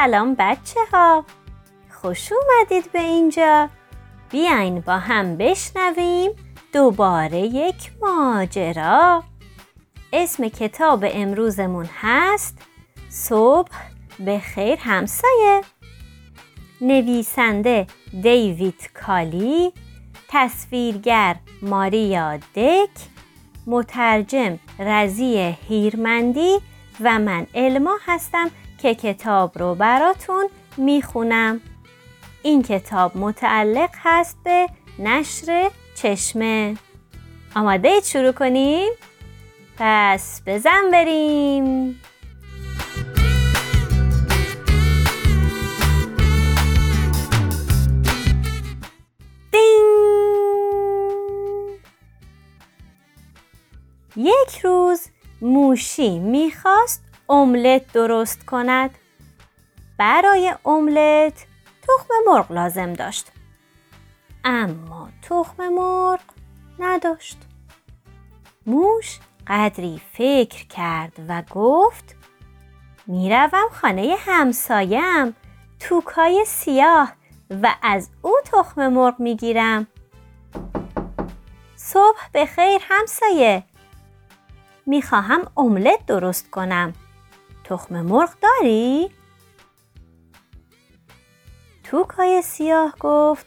سلام بچه ها خوش اومدید به اینجا. بیاین با هم بشنویم دوباره یک ماجرا. اسم کتاب امروزمون هست صبح به خیر همسایه. نویسنده دیوید کالی تصویرگر ماریا دک مترجم رزی هیرمندی و من علما هستم که کتاب رو براتون می‌خونم. این کتاب متعلق هست به نشر چشمه. آماده شروع کنیم؟ پس بزن بریم. یک روز موشی می‌خواست املت درست کند؟ برای املت تخم مرغ لازم داشت. اما تخم مرغ نداشت. موش قدری فکر کرد و گفت می‌روم خانه همسایم توکای سیاه و از او تخم مرغ می‌گیرم. صبح به خیر همسایه. می‌خواهم املت درست کنم. تخم مرغ داری؟ توکای سیاه گفت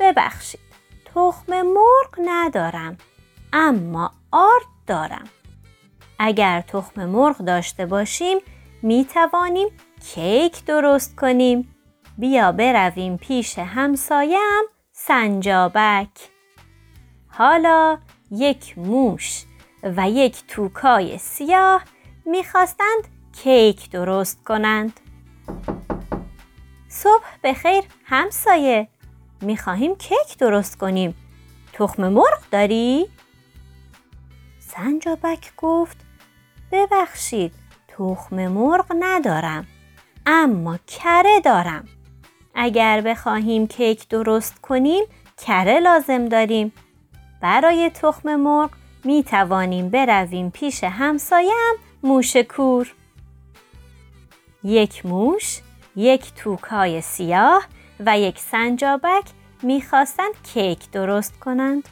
ببخشید تخم مرغ ندارم اما آرد دارم. اگر تخم مرغ داشته باشیم می توانیم کیک درست کنیم. بیا برویم پیش همسایم سنجابک. حالا یک موش و یک توکای سیاه می‌خواستند کیک درست کنند. صبح به خیر همسایه. می‌خواهیم کیک درست کنیم. تخم مرغ داری؟ سنجابک گفت ببخشید تخم مرغ ندارم اما کره دارم. اگر بخواهیم کیک درست کنیم کره لازم داریم. برای تخم مرغ می توانیم برویم پیش همسایم موش کور. یک موش یک توکای سیاه و یک سنجابک می‌خواستند کیک درست کنند.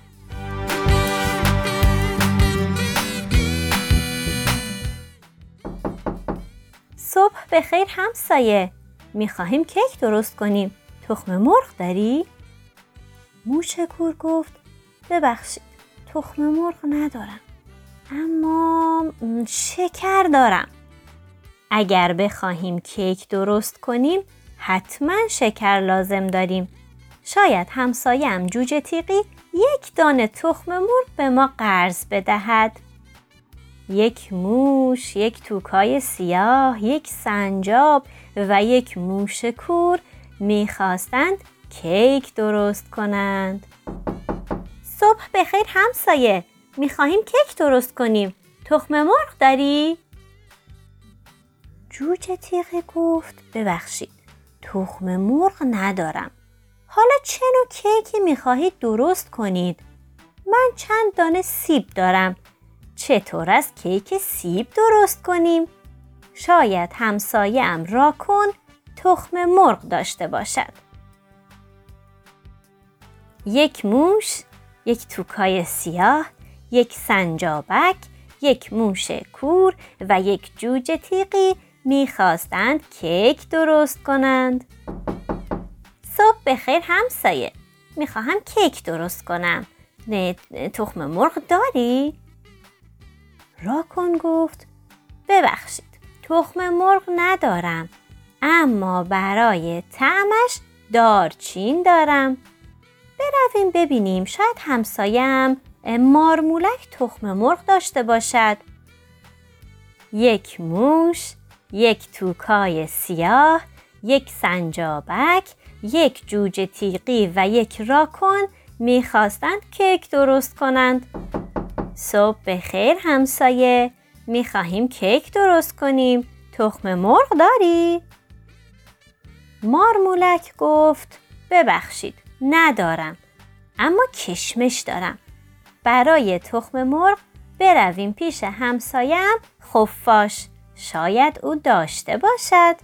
صبح به خیر همسایه. می‌خواهیم کیک درست کنیم. تخم مرغ داری؟ موش کور گفت ببخشید تخم مرغ ندارم اما شکر دارم. اگر بخواهیم کیک درست کنیم حتما شکر لازم داریم شاید همسایم جوجه تیقی یک دانه تخم مرغ به ما قرض بدهد یک موش، یک توکای سیاه، یک سنجاب و یک موش کور می‌خواستند کیک درست کنند. صبح بخیر همسایه می‌خواهیم کیک درست کنیم. تخم مرغ داری؟ جوجه تیغه گفت ببخشید تخم مرغ ندارم. حالا چه نوع کیکی می‌خواهید درست کنید؟ من چند دانه سیب دارم چطور از کیک سیب درست کنیم؟ شاید همسایم راکن تخم مرغ داشته باشد. یک موش، یک توکای سیاه، یک سنجابک، یک موش کور و یک جوجه تیقی می‌خواستند کیک درست کنند. صبح بخیر همسایه می‌خواهم کیک درست کنم. نه تخم مرغ داری؟ راکن گفت ببخشید تخم مرغ ندارم اما برای طعمش دارچین دارم برویم ببینیم شاید همسایم مارمولک تخم مرغ داشته باشد یک موش یک توکای سیاه یک سنجابک یک جوجه تیقی و یک راکن می‌خواستند کیک درست کنند. صبح به خیر همسایه می‌خواهیم کیک درست کنیم. تخم مرغ داری؟ مارمولک گفت ببخشید ندارم اما کشمش دارم. برای تخم مرغ برویم پیش همسایم خفاش. شاید او داشته باشد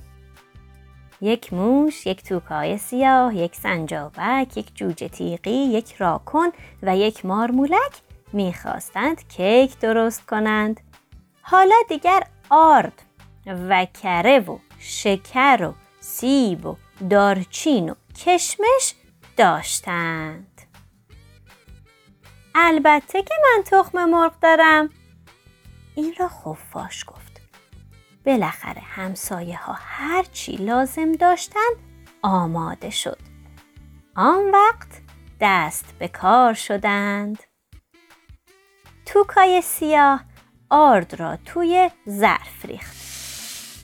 یک موش، یک توکای سیاه، یک سنجابک، یک جوجه تیغی، یک راکن و یک مارمولک می‌خواستند کیک درست کنند. حالا دیگر آرد و کره و شکر و سیب و دارچین و کشمش داشتند. البته که من تخم مرغ دارم. این را خفاش گفت. بالاخره همسایه ها هرچی لازم داشتند آماده شد. آن وقت دست به کار شدند. توکای سیاه آرد را توی ظرف ریخت.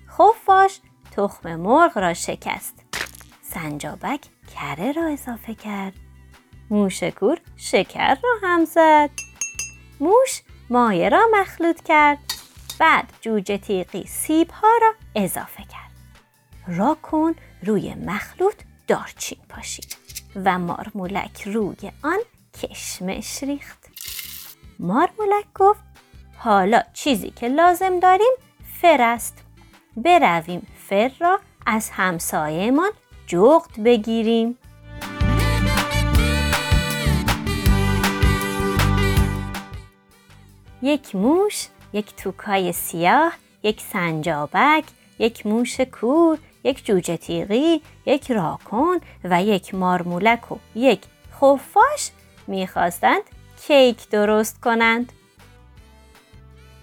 خفاش تخم مرغ را شکست. سنجابک کره را اضافه کرد. موشکور شکر را هم زد. موش مایه را مخلوط کرد. بعد جوجه تیقی سیب ها را اضافه کرد. راکون روی مخلوط دارچین پاشید و مارمولک روی آن کشمش ریخت. مارمولک گفت حالا چیزی که لازم داریم فر است. برویم فر را از همسایهمان جغد بگیریم. یک موش، یک توکای سیاه، یک سنجابک، یک موش کور، یک جوجه تیغی، یک راکون و یک مارمولک و یک خفاش می‌خواستند کیک درست کنند.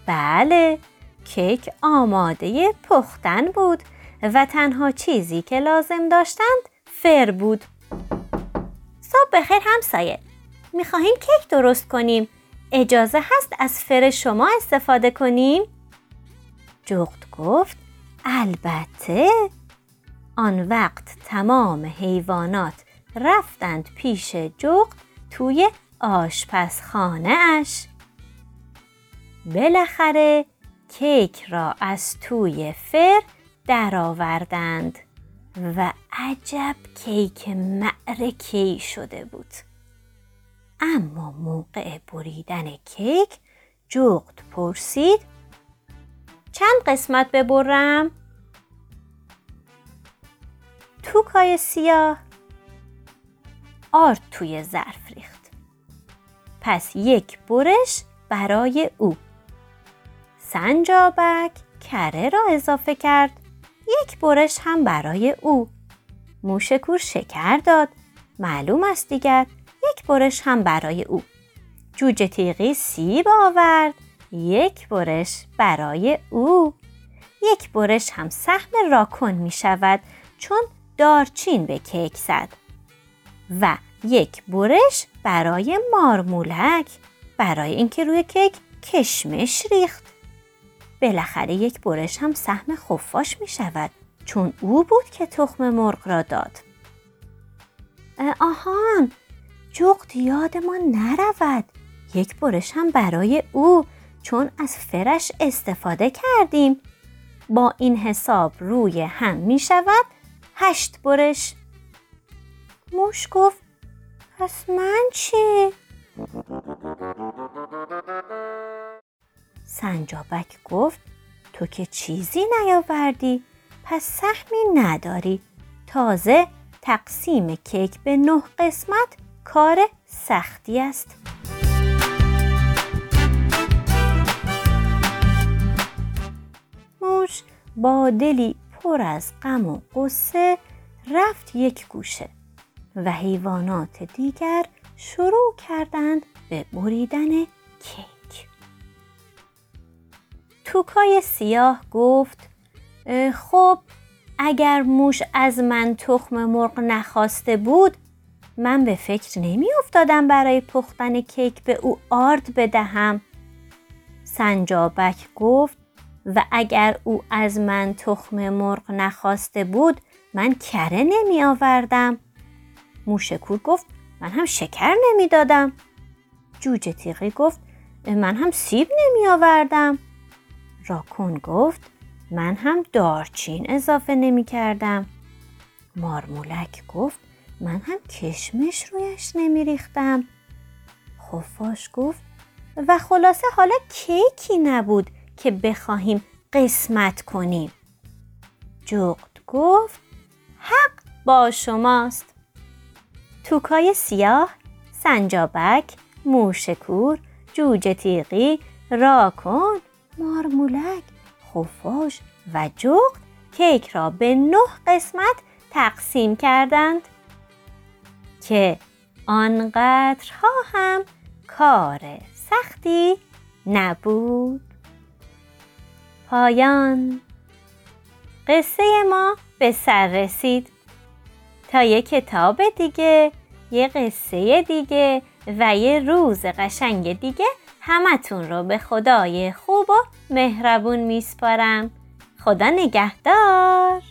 بله، کیک آماده پختن بود و تنها چیزی که لازم داشتند فر بود. صبح بخیر همسایه. می‌خواهیم کیک درست کنیم. اجازه هست از فر شما استفاده کنیم؟ جغد گفت البته. آن وقت تمام حیوانات رفتند پیش جغد توی آشپزخانه اش. بالاخره کیک را از توی فر درآوردند و عجب کیک معرکه‌ای شده بود اما موقع بریدن کیک جغد پرسید چند قسمت ببرم؟ توکای سیاه. آرد توی ظرف ریخت. پس یک برش برای او. سنجابک کره را اضافه کرد. یک برش هم برای او. موشکور شکر داد. معلوم است دیگر یک برش هم برای او. جوجه تیغی سیب آورد. یک برش برای او. یک برش هم سهم راکن می شود چون دارچین به کیک زد. و یک برش برای مارمولک برای اینکه روی کیک کشمش ریخت. بالاخره یک برش هم سهم خفاش می شود چون او بود که تخم مرغ را داد. آهان جغد یادمان نرود. یک برش هم برای او چون از فرش استفاده کردیم. با این حساب روی هم می شود هشت برش. موش گفت پس من چی؟ سنجابک گفت تو که چیزی نیاوردی پس سهمی نداری. تازه تقسیم کیک به نه قسمت کار سختی است. موش با دلی پر از غم و قصه رفت یک گوشه و حیوانات دیگر شروع کردند به بریدن کیک. توکای سیاه گفت خب اگر موش از من تخم مرغ نخواسته بود من به فکر نمی افتادم برای پختن کیک به او آرد بدهم. سنجابک گفت و اگر او از من تخم مرغ نخواسته بود من کره نمی آوردم موشکور گفت من هم شکر نمی دادم جوجه تیغی گفت من هم سیب نمی آوردم راکون گفت من هم دارچین اضافه نمی کردم. مارمولک گفت من هم کشمش رویش نمی ریختم. خفاش گفت و خلاصه حالا کیکی نبود که بخواهیم قسمت کنیم. جغد گفت حق با شماست توکای سیاه سنجابک موشکور جوجه تیغی راکن مارمولک خفاش و جغد کیک را به نه قسمت تقسیم کردند که آنقدرها هم کار سختی نبود. پایان. قصه ما به سر رسید. تا یه کتاب دیگه یه قصه دیگه و یه روز قشنگ دیگه همتون رو به خدای خوب و مهربون میسپارم. خدا نگهدار.